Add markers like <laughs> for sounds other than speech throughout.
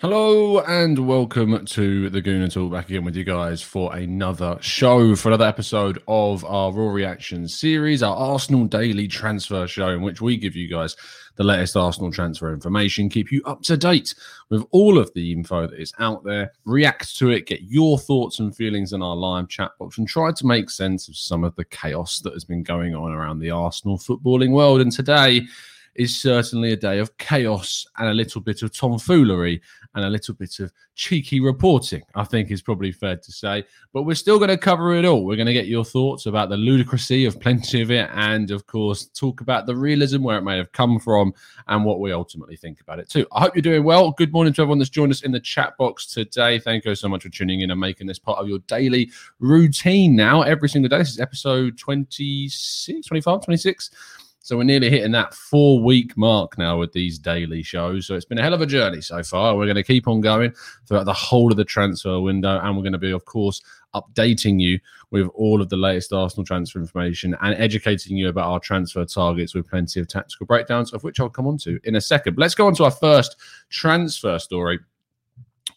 Hello and welcome to the Gooner Talk back again with you guys for another show, for another episode of our Raw Reaction series, our Arsenal Daily Transfer Show, in which we give you guys the latest Arsenal transfer information, keep you up to date with all of the info that is out there, react to it, get your thoughts and feelings in our live chat box, and try to make sense of some of the chaos that has been going on around the Arsenal footballing world. And today, is certainly a day of chaos and a little bit of tomfoolery and a little bit of cheeky reporting, I think is probably fair to say. But we're still going to cover it all. We're going to get your thoughts about the ludicrousy of plenty of it, and of course, talk about the realism, where it may have come from, and what we ultimately think about it too. I hope you're doing well. Good morning to everyone that's joined us in the chat box today. Thank you so much for tuning in and making this part of your daily routine now, every single day. This is episode 26, 25, 26 so we're nearly hitting that four week mark now with these daily shows. So it's been a hell of a journey so far. We're going to keep on going throughout the whole of the transfer window. And we're going to be, of course, updating you with all of the latest Arsenal transfer information and educating you about our transfer targets with plenty of tactical breakdowns, of which I'll come on to in a second. Let's go on to our first transfer story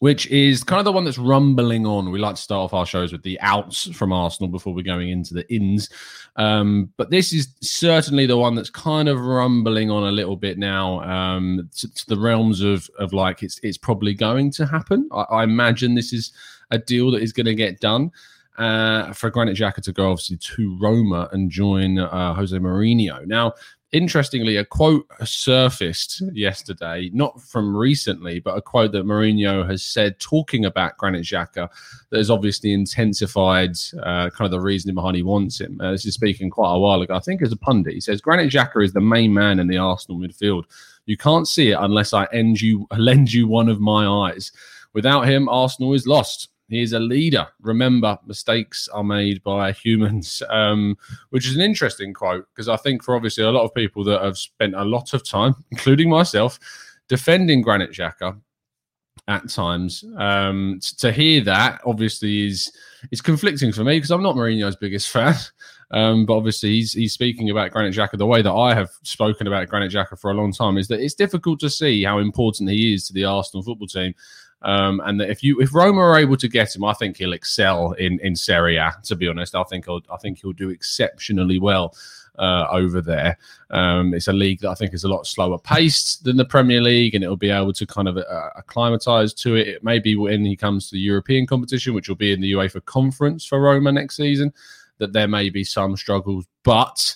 which is kind of the one that's rumbling on. We like to start off our shows with the outs from Arsenal before we're going into the ins. Um, but this is certainly the one that's kind of rumbling on a little bit now um, to, to, the realms of, of like it's, it's probably going to happen. I, I imagine this is a deal that is going to get done. Uh, for Granit Xhaka to go obviously to Roma and join uh, Jose Mourinho. Now, interestingly, a quote surfaced yesterday, not from recently, but a quote that Mourinho has said talking about Granit Xhaka that has obviously intensified uh, kind of the reasoning behind he wants him. Uh, this is speaking quite a while ago. I think as a pundit, he says Granit Xhaka is the main man in the Arsenal midfield. You can't see it unless I end you, <laughs> lend you one of my eyes. Without him, Arsenal is lost. He is a leader. Remember, mistakes are made by <laughs> humans, um, which is an interesting quote because I think for obviously a lot of people that have spent a lot of time, <laughs> including myself, defending Granit Xhaka at times. Um, to hear that obviously is is conflicting for me because I'm not Mourinho's biggest <laughs> fan. Um, but obviously, he's he's speaking about Granit Xhaka the way that I have spoken about Granit Xhaka for a long time. Is that it's difficult to see how important he is to the Arsenal football team. Um, and that if you if Roma are able to get him, I think he'll excel in in Serie A. To be honest, I think he'll I think he'll do exceptionally well uh, over there. Um, it's a league that I think is a lot slower paced than the Premier League, and it'll be able to kind of uh, acclimatise to it. It may be when he comes to the European competition, which will be in the UEFA Conference for Roma next season, that there may be some struggles, but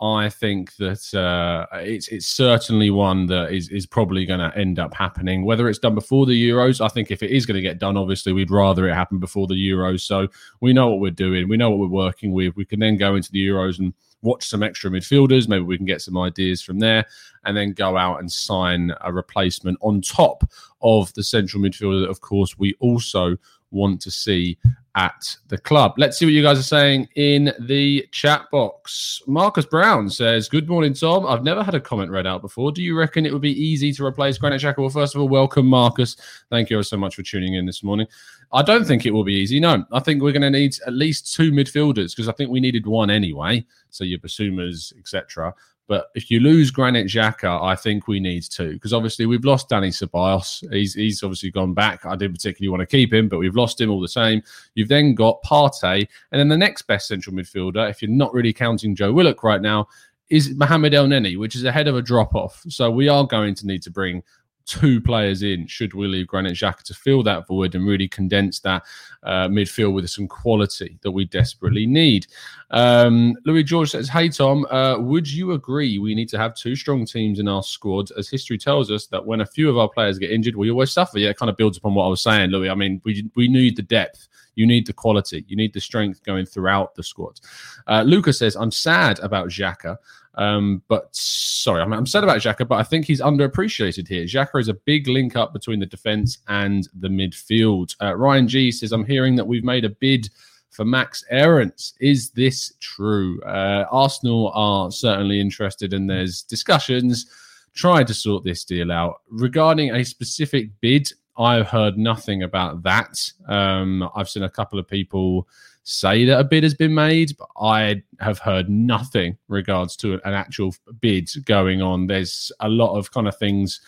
I think that uh, it's it's certainly one that is is probably going to end up happening. Whether it's done before the Euros, I think if it is going to get done, obviously we'd rather it happen before the Euros. So we know what we're doing, we know what we're working with. We can then go into the Euros and watch some extra midfielders. Maybe we can get some ideas from there, and then go out and sign a replacement on top of the central midfielder that, of course, we also want to see at the club. Let's see what you guys are saying in the chat box. Marcus Brown says, Good morning, Tom. I've never had a comment read out before. Do you reckon it would be easy to replace Granit Xhaka? Well, first of all, welcome, Marcus. Thank you so much for tuning in this morning. I don't think it will be easy. No, I think we're going to need at least two midfielders because I think we needed one anyway. So your Bissoumas, etc. But if you lose Granit Xhaka, I think we need two because obviously we've lost Dani Ceballos. He's he's obviously gone back. I didn't particularly want to keep him, but we've lost him all the same. You've then got Partey, and then the next best central midfielder, if you're not really counting Joe Willock right now, is Mohamed Elneny, which is ahead of a drop off. So we are going to need to bring two players in should we leave Granit Xhaka to fill that void and really condense that uh, midfield with some quality that we desperately need. Um, Louis George says, Hey, Tom, uh, would you agree we need to have two strong teams in our squad? As history tells us that when a few of our players get injured, we always suffer. Yeah, it kind of builds upon what I was saying, Louis. I mean, we, we need the depth. You need the quality. You need the strength going throughout the squad. Uh, Lucas says, I'm sad about Xhaka. Um, but sorry, I'm, I'm sad about Xhaka, but I think he's underappreciated here. Xhaka is a big link up between the defense and the midfield. Uh, Ryan G says, I'm hearing that we've made a bid for Max Aarons. Is this true? Uh, Arsenal are certainly interested, and there's discussions trying to sort this deal out. Regarding a specific bid, I've heard nothing about that. Um, I've seen a couple of people say that a bid has been made, but I have heard nothing regards to an actual bid going on. There's a lot of kind of things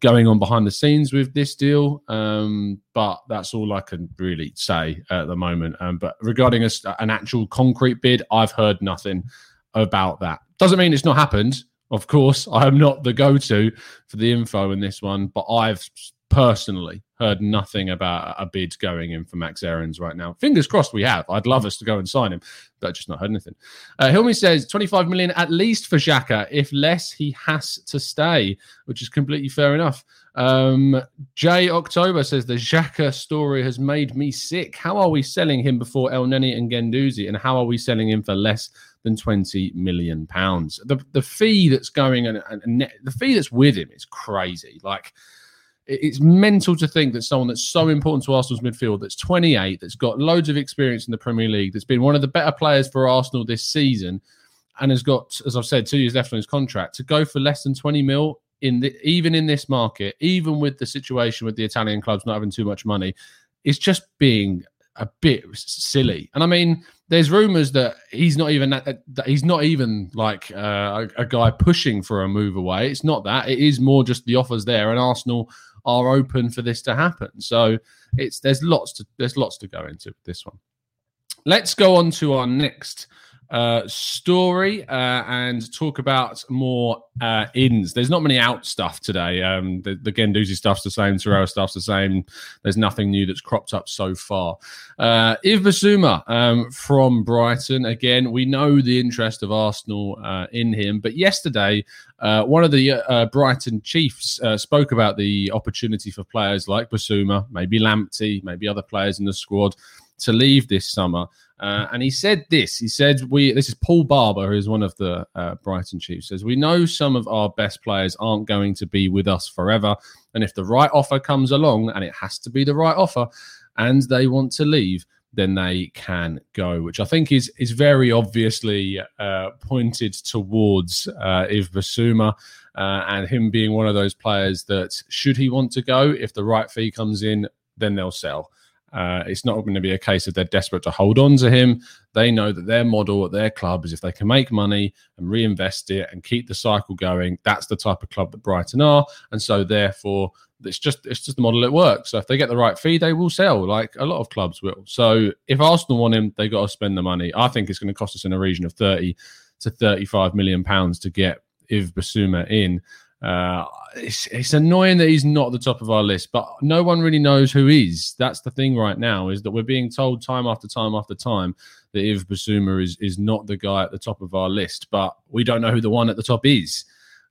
going on behind the scenes with this deal, um, but that's all I can really say at the moment. Um, but regarding a, an actual concrete bid, I've heard nothing about that. Doesn't mean it's not happened. Of course, <laughs> I am not the go-to for the info in this one, but I've personally heard nothing about a bid going in for Max Aarons right now. Fingers crossed we have. I'd love us to go and sign him, but I just not heard anything. Uh, Hilmi says 25 million at least for Xhaka. If less, he has to stay, which is completely fair enough. Um, Jay October says the Xhaka story has made me sick. How are we selling him before Elneny and Guendouzi, and how are we selling him for less than 20 million pounds? The the fee that's going and, and the fee that's with him is crazy. Like it's mental to think that someone that's so important to Arsenal's midfield, that's 28, that's got loads of experience in the Premier League, that's been one of the better players for Arsenal this season, and has got, as I've said, two years left on his contract, to go for less than 20 mil in the even in this market, even with the situation with the Italian clubs not having too much money, is just being a bit silly. And I mean, there's rumors that he's not even that, that he's not even like uh, a, a guy pushing for a move away. It's not that. It is more just the offers there, and Arsenal are open for this to happen. So it's there's lots to there's lots to go into this one. Let's go on to our next uh, story uh, and talk about more uh, ins. There's not many out stuff today. Um, the, the Guendouzi stuff's the same. Torreira stuff's the same. There's nothing new that's cropped up so far. Uh, Yves Bissouma um, from Brighton. Again, we know the interest of Arsenal uh, in him, but yesterday uh, one of the uh, Brighton Chiefs uh, spoke about the opportunity for players like Bissouma, maybe Lamptey, maybe other players in the squad to leave this summer. Uh, and he said this. He said, "We." This is Paul Barber, who is one of the uh, Brighton Chiefs. Says we know some of our best players aren't going to be with us forever, and if the right offer comes along, and it has to be the right offer, and they want to leave, then they can go. Which I think is is very obviously uh, pointed towards uh, Yves Bissouma. Uh, and him being one of those players that, should he want to go, if the right fee comes in, then they'll sell. Uh, it's not going to be a case of they're desperate to hold on to him. They know that their model at their club is if they can make money and reinvest it and keep the cycle going, that's the type of club that Brighton are. And so therefore, it's just it's just the model that works. So if they get the right fee, they will sell, like a lot of clubs will. So if Arsenal want him, they got to spend the money. I think it's going to cost us in a region of 30 to 35 million pounds to get Yves Bissouma in. Uh, it's, it's annoying that he's not at the top of our list, but no one really knows who is. That's the thing right now is that we're being told time after time after time that Yves Bissouma is is not the guy at the top of our list, but we don't know who the one at the top is.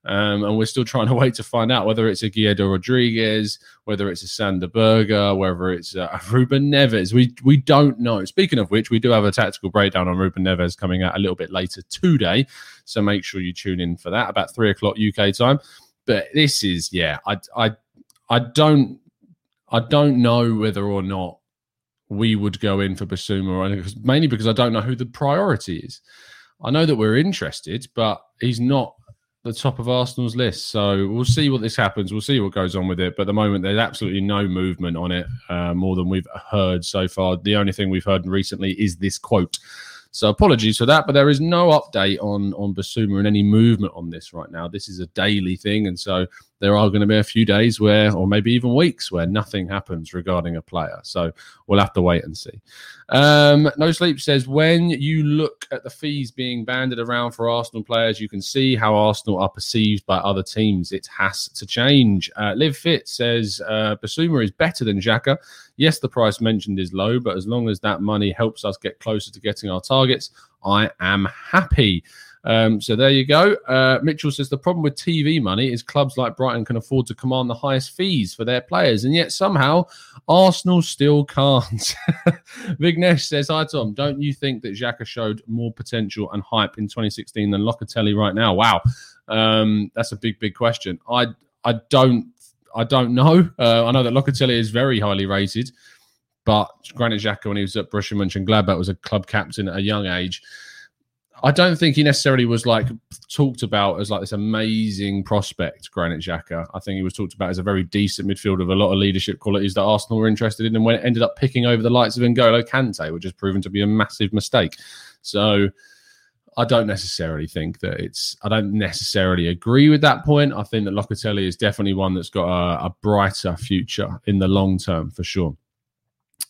Um, and we're still trying to wait to find out whether it's a Guido Rodriguez, whether it's a Sander Berge, whether it's a Ruben Neves. We we don't know. Speaking of which, we do have a tactical breakdown on Ruben Neves coming out a little bit later today, so make sure you tune in for that about three o'clock UK time. But this is yeah, I I I don't I don't know whether or not we would go in for Bissouma, mainly because I don't know who the priority is. I know that we're interested, but he's not the top of Arsenal's list. So we'll see what this happens. We'll see what goes on with it. But at the moment, there's absolutely no movement on it, uh, more than we've heard so far. The only thing we've heard recently is this quote. So apologies for that, but there is no update on on Bissouma and any movement on this right now. This is a daily thing, and so there are going to be a few days where, or maybe even weeks, where nothing happens regarding a player. So we'll have to wait and see. Um, no Sleep says when you look at the fees being banded around for Arsenal players, you can see how Arsenal are perceived by other teams. It has to change. Uh, Live Fit says uh, Bissouma is better than Xhaka. Yes, the price mentioned is low, but as long as that money helps us get closer to getting our targets, I am happy. Um, so there you go. Uh, Mitchell says the problem with TV money is clubs like Brighton can afford to command the highest fees for their players, and yet somehow Arsenal still can't. <laughs> Vignesh says, Hi Tom, don't you think that Xhaka showed more potential and hype in 2016 than Locatelli right now? Wow. Um, that's a big, big question. I I don't I don't know. Uh, I know that Locatelli is very highly rated, but Granit Xhaka, when he was at Borussia Mönchengladbach, was a club captain at a young age. I don't think he necessarily was like talked about as like this amazing prospect, Granit Xhaka. I think he was talked about as a very decent midfielder with a lot of leadership qualities that Arsenal were interested in, and when it ended up picking over the likes of N'Golo Kante, which has proven to be a massive mistake. So I don't necessarily think that it's. I don't necessarily agree with that point. I think that Locatelli is definitely one that's got a, a brighter future in the long term for sure.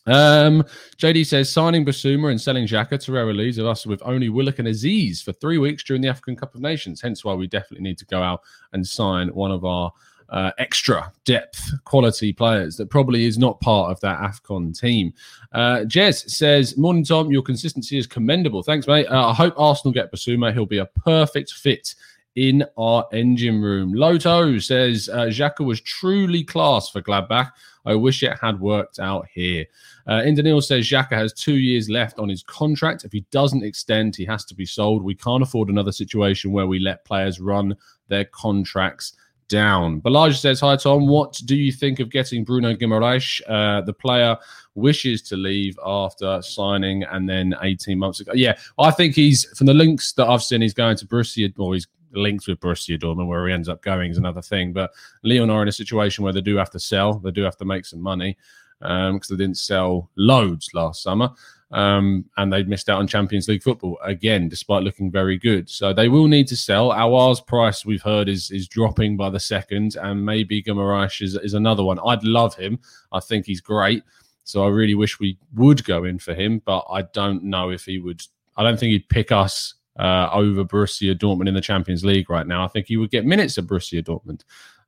Um, JD says signing Bissouma and selling Xhaka to Real leaves us with only Willock and Azeez for three weeks during the African Cup of Nations. Hence why we definitely need to go out and sign one of our uh, extra depth quality players that probably is not part of that AFCON team. Uh, Jez says, Morning, Tom. Your consistency is commendable. Thanks, mate. Uh, I hope Arsenal get Bissouma. He'll be a perfect fit in our engine room. Loto says, uh, Xhaka was truly class for Gladbach. I wish it had worked out here. Uh, Indanil says Xhaka has two years left on his contract. If he doesn't extend, he has to be sold. We can't afford another situation where we let players run their contracts down. Balaj says, Hi, Tom. What do you think of getting Bruno Guimaraes? Uh, the player wishes to leave after signing and then 18 months ago. Yeah, I think he's, from the links that I've seen, he's going to Borussia, or he's linked with Borussia Dortmund. Where he ends up going is another thing. But Lyon are in a situation where they do have to sell, they do have to make some money because um, they didn't sell loads last summer. Um, and they missed out on Champions League football again, despite looking very good. So they will need to sell. Aouar's price we've heard is is dropping by the second, and maybe Guimaraes is, is another one. I'd love him. I think he's great. So I really wish we would go in for him, but I don't know if he would. I don't think he'd pick us uh, over Borussia Dortmund in the Champions League right now. I think he would get minutes at Borussia Dortmund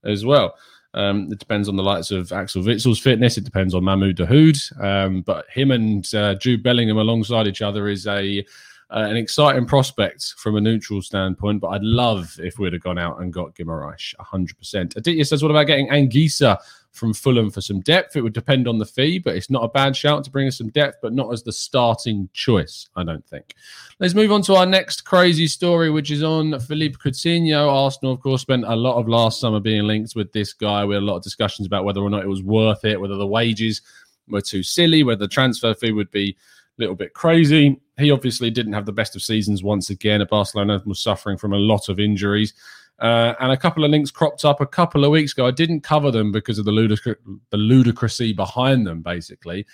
as well. Um, it depends on the likes of Axel Witsel's fitness. It depends on Mahmoud Dahoud. Um, but him and uh, Jude Bellingham alongside each other is a uh, an exciting prospect from a neutral standpoint. But I'd love if we'd have gone out and got Guimaraes 100%. Aditya says, what about getting Anguissa from Fulham for some depth. It would depend on the fee, but it's not a bad shout to bring us some depth, but not as the starting choice, I don't think. Let's move on to our next crazy story, which is on Philippe Coutinho. Arsenal, of course, spent a lot of last summer being linked with this guy. We had a lot of discussions about whether or not it was worth it, whether the wages were too silly, whether the transfer fee would be a little bit crazy. He obviously didn't have the best of seasons once again. Barcelona was suffering from a lot of injuries. Uh, and a couple of links cropped up a couple of weeks ago. I didn't cover them because of the, ludic- the ludicrousy behind them, basically.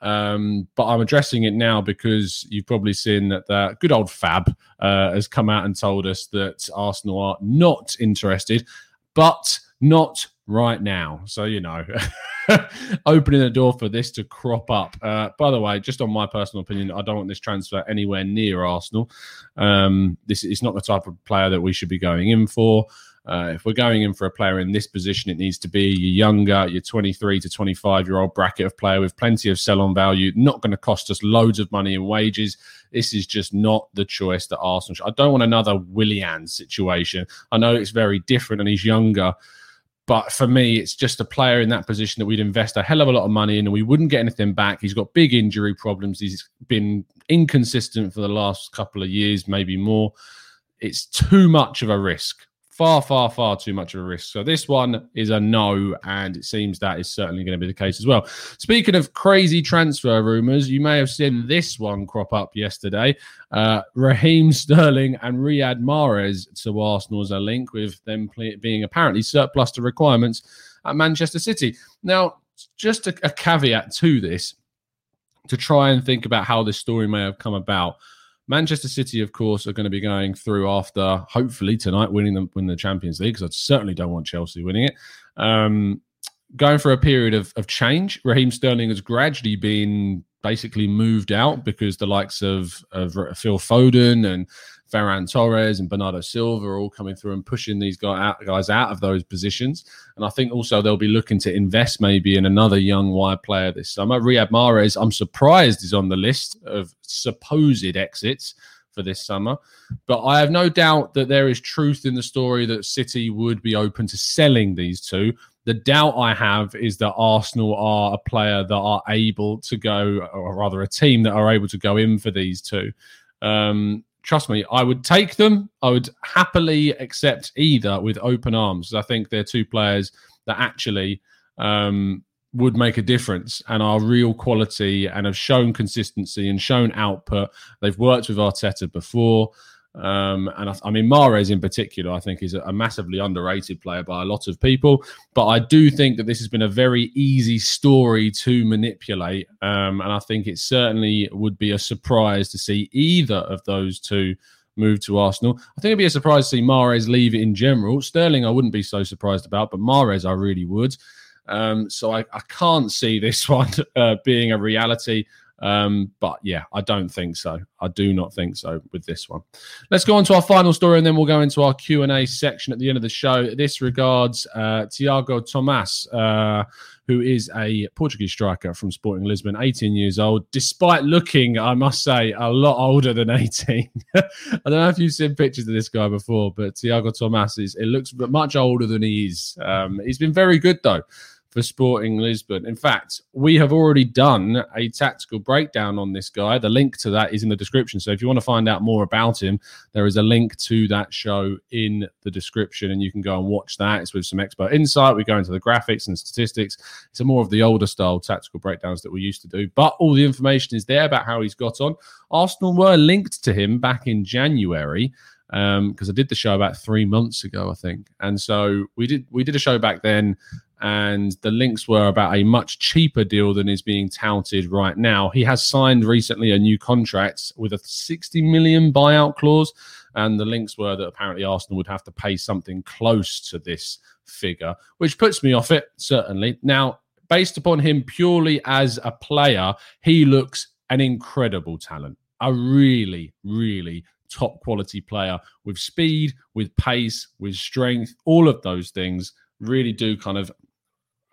Um, but I'm addressing it now because you've probably seen that the good old Fab uh, has come out and told us that Arsenal are not interested, but not right now. So, you know, <laughs> opening the door for this to crop up. Uh, by the way, just on my personal opinion, I don't want this transfer anywhere near Arsenal. Um, this is not the type of player that we should be going in for. Uh, if we're going in for a player in this position, it needs to be your younger, your 23 to 25 year old bracket of player with plenty of sell on value, not going to cost us loads of money in wages. This is just not the choice that Arsenal. Should. I don't want another Willian situation. I know it's very different and he's younger, but for me, it's just a player in that position that we'd invest a hell of a lot of money in and we wouldn't get anything back. He's got big injury problems. He's been inconsistent for the last couple of years, maybe more. It's too much of a risk far, far, far too much of a risk. So this one is a no, and it seems that is certainly going to be the case as well. Speaking of crazy transfer rumours, you may have seen this one crop up yesterday. Uh, Raheem Sterling and Riyad Mahrez to Arsenal as a link, with them being apparently surplus to requirements at Manchester City. Now, just a, a caveat to this to try and think about how this story may have come about. Manchester City, of course, are going to be going through after hopefully tonight winning the win the Champions League because I certainly don't want Chelsea winning it. Um, going for a period of, of change. Raheem Sterling has gradually been basically moved out because the likes of, of Phil Foden and Ferran Torres and Bernardo Silva are all coming through and pushing these guys out, of those positions. And I think also they'll be looking to invest maybe in another young wide player this summer. Riyad Mahrez, I'm surprised, is on the list of supposed exits for this summer. But I have no doubt that there is truth in the story that City would be open to selling these two. The doubt I have is that Arsenal are a player that are able to go, or rather a team that are able to go in for these two. Um, trust me, I would take them. I would happily accept either with open arms. I think they're two players that actually um, would make a difference and are real quality and have shown consistency and shown output. They've worked with Arteta before. Um, and I, I, mean, Mahrez in particular, I think is a, massively underrated player by a lot of people. But I do think that this has been a very easy story to manipulate. Um, and I think it certainly would be a surprise to see either of those two move to Arsenal. I think it'd be a surprise to see Mahrez leave in general. Sterling, I wouldn't be so surprised about, but Mahrez, I really would. Um, so I, I, can't see this <laughs> one uh, being a reality. Um, but yeah, I don't think so. I do not think so with this one. Let's go on to our final story, and then we'll go into our Q and A section at the end of the show. This regards uh, Tiago Tomas, uh, who is a Portuguese striker from Sporting Lisbon, 18 years old, despite looking, I must say, a lot older than 18. <laughs> I don't know if you've seen pictures of this guy before, but Tiago Tomas is it looks much older than he is. Um, he's been very good though for Sporting Lisbon. In fact, we have already done a tactical breakdown on this guy. The link to that is in the description. So if you want to find out more about him, there is a link to that show in the description and you can go and watch that. It's with some expert insight. We go into the graphics and statistics. It's more of the older style tactical breakdowns that we used to do, but all the information is there about how he's got on. Arsenal were linked to him back in January because um, I did the show about three months ago, I think. And so we did we did a show back then and the links were about a much cheaper deal than is being touted right now. He has signed recently a new contract with a 60 million buyout clause, and the links were that apparently Arsenal would have to pay something close to this figure, which puts me off it, certainly. Now, based upon him purely as a player, he looks an incredible talent, a really, really top quality player with speed, with pace, with strength, all of those things really do kind of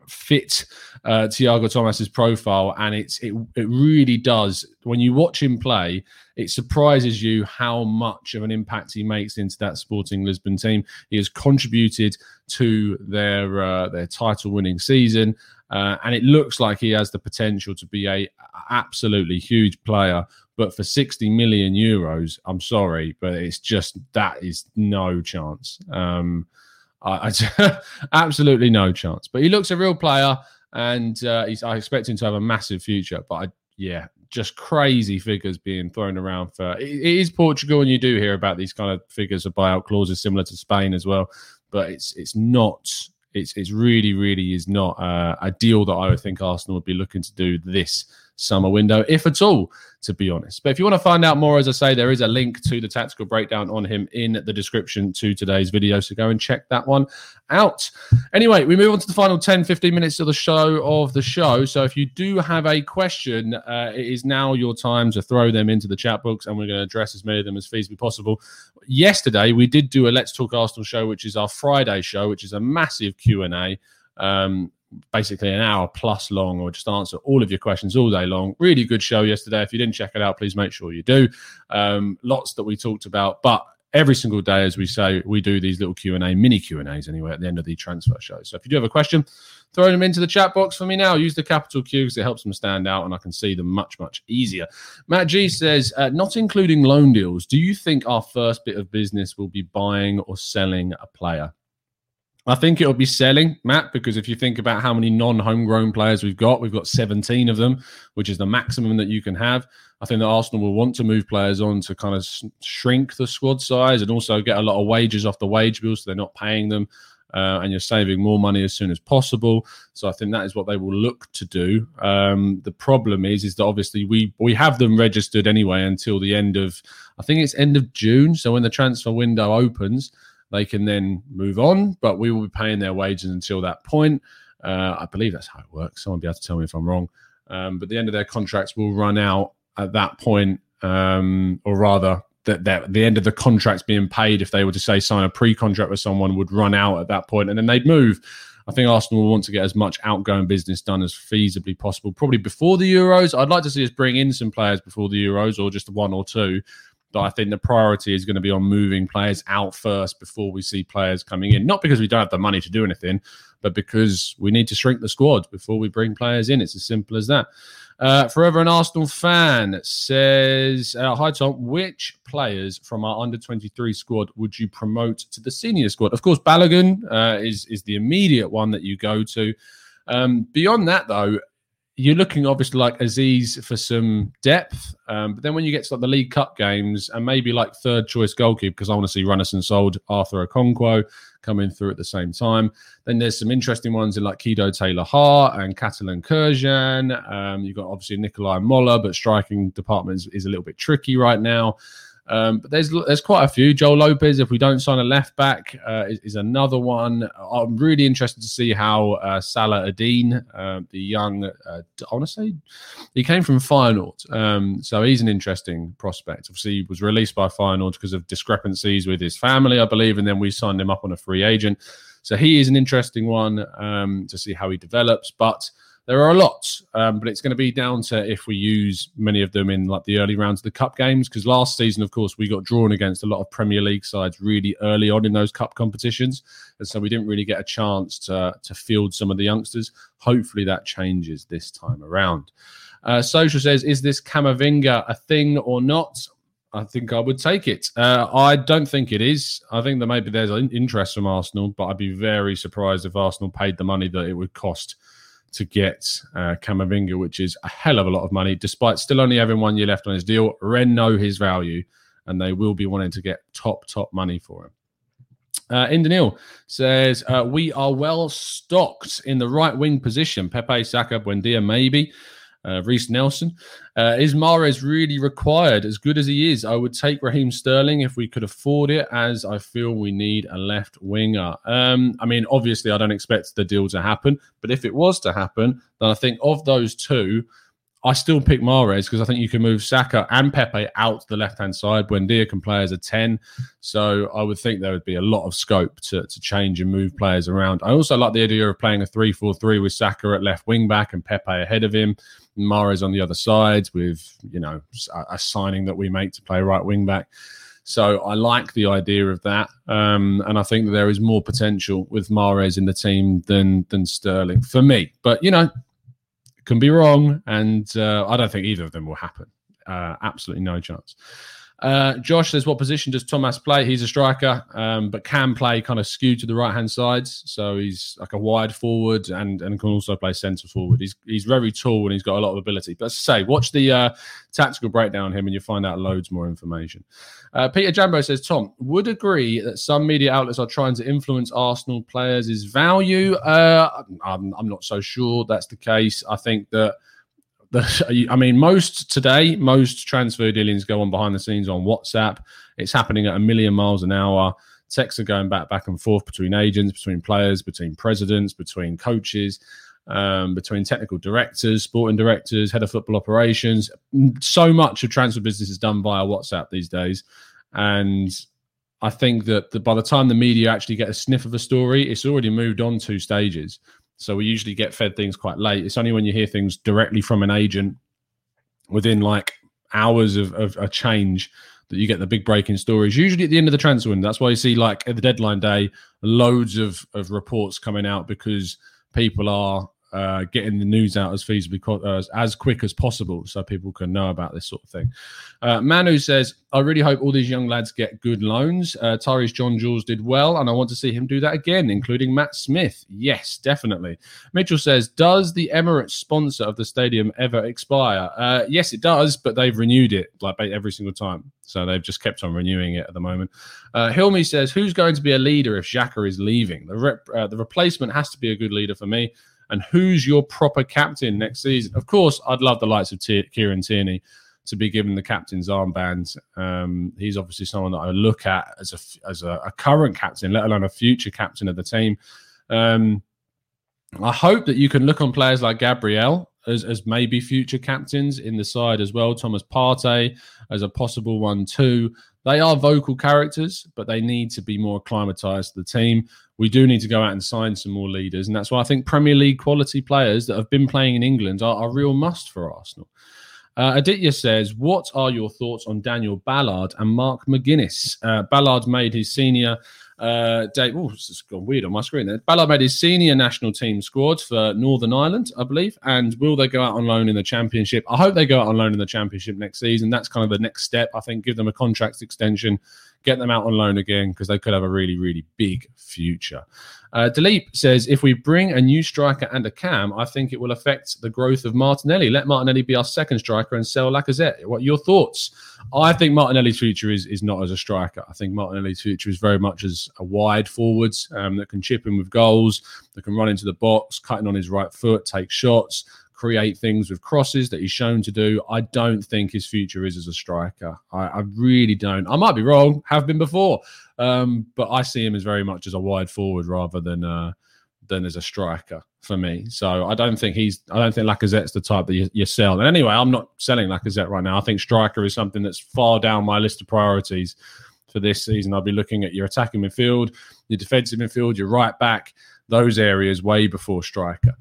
fit uh, Tiago Tomas's profile, and it's it it really does. When you watch him play, it surprises you how much of an impact he makes into that Sporting Lisbon team. He has contributed to their uh, their title winning season, uh, and it looks like he has the potential to be a absolutely huge player. But for 60 million euros, I'm sorry, but it's just that is no chance. Um, I, I <laughs> absolutely no chance. But he looks a real player, and uh, I expect him to have a massive future. But I, yeah, just crazy figures being thrown around for. It, it is Portugal, and you do hear about these kind of figures of buyout clauses similar to Spain as well. But it's it's not. It's it's really really is not uh, a deal that I would think Arsenal would be looking to do this summer window, if at all, to be honest. But if you want to find out more, as I say, there is a link to the tactical breakdown on him in the description to today's video. So go and check that one out. Anyway, we move on to the final 10, 15 minutes of the show of the show. So if you do have a question, uh, it is now your time to throw them into the chat box and we're going to address as many of them as feasibly possible. Yesterday, we did do a Let's Talk Arsenal show, which is our Friday show, which is a massive Q&A. Um, basically an hour plus long or just answer all of your questions all day long. Really good show yesterday. If you didn't check it out, please make sure you do. Um, lots that we talked about, but every single day, as we say, we do these little Q and A, mini Q and A's anyway at the end of the transfer show. So if you do have a question, throw them into the chat box for me now. Use the capital Q because it helps them stand out and I can see them much, much easier. Matt G says, uh, not including loan deals, do you think our first bit of business will be buying or selling a player? I think it'll be selling, Matt, because if you think about how many non homegrown players we've got, we've got 17 of them, which is the maximum that you can have. I think that Arsenal will want to move players on to kind of shrink the squad size and also get a lot of wages off the wage bill so they're not paying them. Uh, and you're saving more money as soon as possible. So I think that is what they will look to do. Um, the problem is, is that obviously we we have them registered anyway until the end of, I think it's end of June. So when the transfer window opens, they can then move on, but we will be paying their wages until that point. Uh, I believe that's how it works. Someone be able to tell me if I'm wrong. Um, but the end of their contracts will run out at that point, um, or rather, that, that the end of the contracts being paid, if they were to say sign a pre-contract with someone, would run out at that point, and then they'd move. I think Arsenal will want to get as much outgoing business done as feasibly possible, probably before the Euros. I'd like to see us bring in some players before the Euros, or just one or two. But I think the priority is going to be on moving players out first before we see players coming in. Not because we don't have the money to do anything, but because we need to shrink the squad before we bring players in. It's as simple as that. Uh, Forever an Arsenal fan says, uh, Hi, Tom. Which players from our under 23 squad would you promote to the senior squad? Of course, Balogun uh, is, is the immediate one that you go to. Um, beyond that, though, you're looking obviously like Azeez for some depth, um, but then when you get to like the League Cup games and maybe like third choice goalkeeper, because I want to see Runarsson sold Arthur Okonkwo coming through at the same time. Then there's some interesting ones in like Kido Taylor Hart and Catalin Cirjan. Um, you've got obviously Nikolai Moller, but striking department is a little bit tricky right now. Um, but there's there's quite a few. Joel Lopez, if we don't sign a left back, uh, is, is, another one. I'm really interested to see how uh, Salah Eddine, uh, the young, uh, I want to say, he came from Feyenoord, um, so he's an interesting prospect. Obviously, he was released by Feyenoord because of discrepancies with his family, I believe, and then we signed him up on a free agent. So he is an interesting one um, to see how he develops, but there are a lot, um, but it's going to be down to if we use many of them in like the early rounds of the cup games. Because last season, of course, we got drawn against a lot of Premier League sides really early on in those cup competitions, and so we didn't really get a chance to to field some of the youngsters. Hopefully, that changes this time around. Uh, Social says, "Is this Camavinga a thing or not?" I think I would take it. Uh, I don't think it is. I think that maybe there's an interest from Arsenal, but I'd be very surprised if Arsenal paid the money that it would cost to get uh, Camavinga, which is a hell of a lot of money, despite still only having one year left on his deal. Rennes know his value, and they will be wanting to get top, top money for him. Uh, Indanil says, uh, We are well stocked in the right wing position. Pepe, Saka, Buendia, maybe uh, Reiss Nelson. Uh, is Mahrez really required? As good as he is, I would take Raheem Sterling if we could afford it, as I feel we need a left winger. Um, I mean, obviously, I don't expect the deal to happen, but if it was to happen, then I think of those two, I still pick Mahrez because I think you can move Saka and Pepe out to the left hand side. Buendia can play as a 10. So I would think there would be a lot of scope to, to change and move players around. I also like the idea of playing a 3 4 3 with Saka at left wing back and Pepe ahead of him. Mahrez on the other side with, you know, a, signing that we make to play right wing back. So I like the idea of that, um, and I think there is more potential with Mahrez in the team than than Sterling for me. But you know, can be wrong, and uh, I don't think either of them will happen. Uh, absolutely no chance. Uh, Josh says, "What position does Tomas play? He's a striker, um, but can play kind of skewed to the right hand sides. So he's like a wide forward and and can also play centre forward. He's he's very tall and he's got a lot of ability. But as I say, watch the uh, tactical breakdown on him and you'll find out loads more information." Uh, Peter Jambo says, "Tom would agree that some media outlets are trying to influence Arsenal players' value. Uh, I'm, I'm not so sure that's the case. I think that." The, I mean, most today, most transfer dealings go on behind the scenes on WhatsApp. It's happening at a million miles an hour. Texts are going back, back and forth between agents, between players, between presidents, between coaches, um, between technical directors, sporting directors, head of football operations. So much of transfer business is done via WhatsApp these days, and I think that the, by the time the media actually get a sniff of a story, it's already moved on two stages. So we usually get fed things quite late. It's only when you hear things directly from an agent within like hours of, of a change that you get the big breaking stories usually at the end of the transfer window. That's why you see like at the deadline day, loads of of reports coming out because people are uh, getting the news out as feasibly uh, as quick as possible so people can know about this sort of thing. Uh, Manu says, I really hope all these young lads get good loans. Uh, Tyreece John Jules did well, and I want to see him do that again, including Matt Smith. Yes, definitely. Mitchell says, Does the Emirates sponsor of the stadium ever expire? Uh, yes, it does, but they've renewed it like every single time. So they've just kept on renewing it at the moment. Uh, Hilmi says, Who's going to be a leader if Xhaka is leaving? The, rep- uh, the replacement has to be a good leader for me and who's your proper captain next season. Of course, I'd love the likes of T- Kieran Tierney to be given the captain's armband. Um, he's obviously someone that I look at as a as a, a, current captain, let alone a future captain of the team. Um, I hope that you can look on players like Gabriel as, as maybe future captains in the side as well. Thomas Partey as a possible one too. They are vocal characters, but they need to be more acclimatized to the team. We do need to go out and sign some more leaders. And that's why I think Premier League quality players that have been playing in England are a real must for Arsenal. Uh, Aditya says, What are your thoughts on Daniel Ballard and Mark McGuinness? Uh, Ballard made his senior uh, Dave, oh, it's gone weird on my screen there. Ballard made his senior national team squad for Northern Ireland, I believe. And will they go out on loan in the championship? I hope they go out on loan in the championship next season. That's kind of the next step. I think give them a contract extension, get them out on loan again because they could have a really, really big future. Uh, Dilip says, if we bring a new striker and a cam, I think it will affect the growth of Martinelli. Let Martinelli be our second striker and sell Lacazette. What your thoughts? I think Martinelli's future is is not as a striker. I think Martinelli's future is very much as a wide forwards um, that can chip in with goals, that can run into the box, cutting on his right foot, take shots, create things with crosses that he's shown to do. I don't think his future is as a striker. I, I really don't. I might be wrong, have been before, um, but I see him as very much as a wide forward rather than uh, than as a striker for me. So I don't think he's. I don't think Lacazette's the type that you, you sell. And anyway, I'm not selling Lacazette right now. I think striker is something that's far down my list of priorities for this season. I'll be looking at your attacking midfield, your defensive midfield, your right back, those areas way before striker.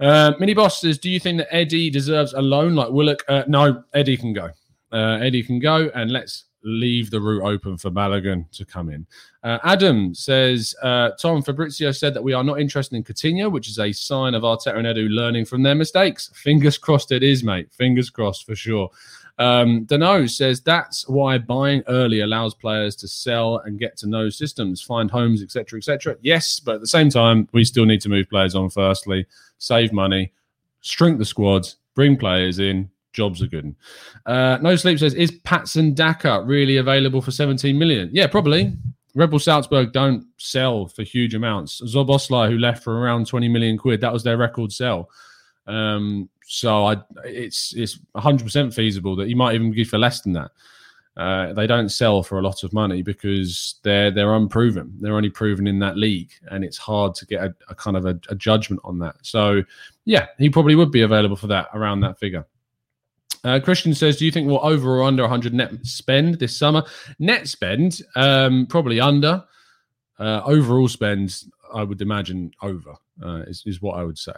Uh, Mini Boss says, "Do you think that Eddie deserves a loan like Willock?" Uh, no, Eddie can go. Uh, Eddie can go, and let's leave the route open for Balogun to come in. Uh, Adam says, uh, Tom Fabrizio said that we are not interested in Coutinho, which is a sign of Arteta and Edu learning from their mistakes. Fingers crossed it is, mate. Fingers crossed for sure. Um, Dano says that's why buying early allows players to sell and get to know systems, find homes, etc., etc. Yes, but at the same time, we still need to move players on. Firstly, save money, shrink the squads, bring players in. Jobs are good. Uh, no sleep says, is Patson Daka really available for 17 million? Yeah, probably. Red Bull Salzburg don't sell for huge amounts. Szoboszlai, who left for around 20 million quid, that was their record sell. Um, so I, it's it's 100% feasible that he might even give for less than that. Uh, they don't sell for a lot of money because they're they're unproven. They're only proven in that league, and it's hard to get a, a kind of a, a, judgment on that. So, yeah, he probably would be available for that around that figure. Uh, Christian says, "Do you think we'll over or under 100 net spend this summer? Net spend, um, probably under. Uh, overall spend, I would imagine over uh, is, is what I would say.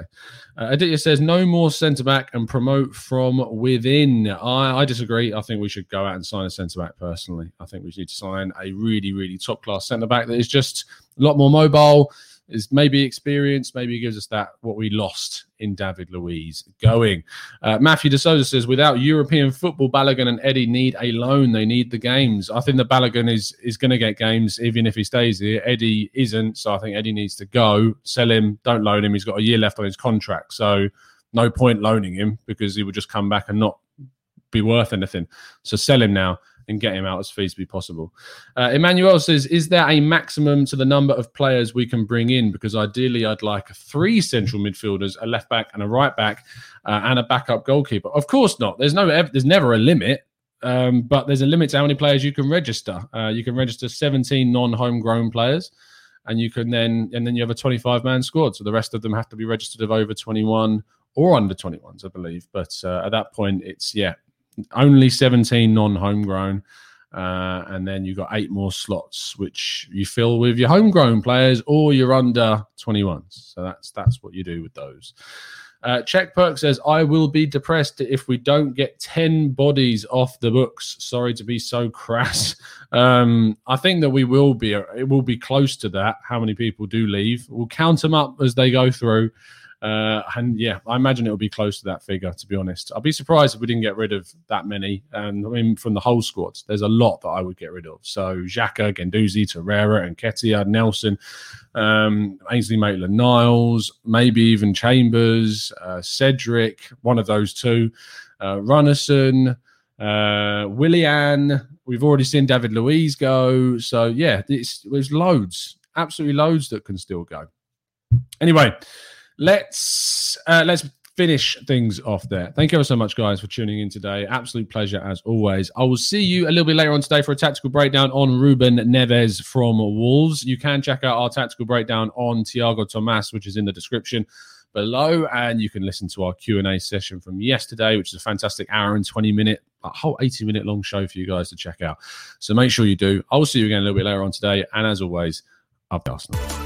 Uh, Aditya says no more centre back and promote from within. I, I disagree. I think we should go out and sign a centre back personally. I think we need to sign a really, really top class centre back that is just a lot more mobile, is maybe experience, maybe gives us that what we lost in David Luiz going. Uh, Matthew De Souza says, without European football, Balogun and Eddie need a loan. They need the games. I think the Balogun is is going to get games even if he stays here. Eddie isn't, so I think Eddie needs to go. Sell him, don't loan him. He's got a year left on his contract, so no point loaning him because he would just come back and not be worth anything. So sell him now and get him out as feasibly possible. Uh, Emmanuel says, "Is there a maximum to the number of players we can bring in? Because ideally, I'd like three central midfielders, a left back and a right back, uh, and a backup goalkeeper. Of course not. There's no. There's never a limit." Um, but there's a limit to how many players you can register. Uh, you can register 17 non-homegrown players, and you can then and then you have a 25 man squad. So the rest of them have to be registered of over 21 or under 21s, I believe. But uh, at that point, it's yeah, only 17 non homegrown. Uh, and then you've got eight more slots, which you fill with your homegrown players or your under 21s. So that's that's what you do with those. Uh, Check Perk says, I will be depressed if we don't get 10 bodies off the books. Sorry to be so <laughs> crass. Um, I think that we will be, it will be close to that. How many people do leave? We'll count them up as they go through. Uh, and yeah, I imagine it'll be close to that figure, to be honest. I'd be surprised if we didn't get rid of that many. And I mean, from the whole squad, there's a lot that I would get rid of. So Xhaka, Guendouzi, Torreira, and Nketiah, Nelson, um, Ainsley Maitland Niles, maybe even Chambers, uh, Cedric, one of those two, uh, Runarsson, uh, Willian. We've already seen David Luiz go. So yeah, there's loads, absolutely loads that can still go. Anyway, let's uh, let's finish things off there. Thank you ever so much, guys, for tuning in today. Absolute pleasure as always. I will see you a little bit later on today for a tactical breakdown on Ruben Neves from Wolves. You can check out our tactical breakdown on Tiago Tomas, which is in the description below, and you can listen to our Q and A session from yesterday, which is a fantastic hour and twenty minute, a whole eighty minute long show for you guys to check out. So make sure you do. I will see you again a little bit later on today, and as always, up Arsenal.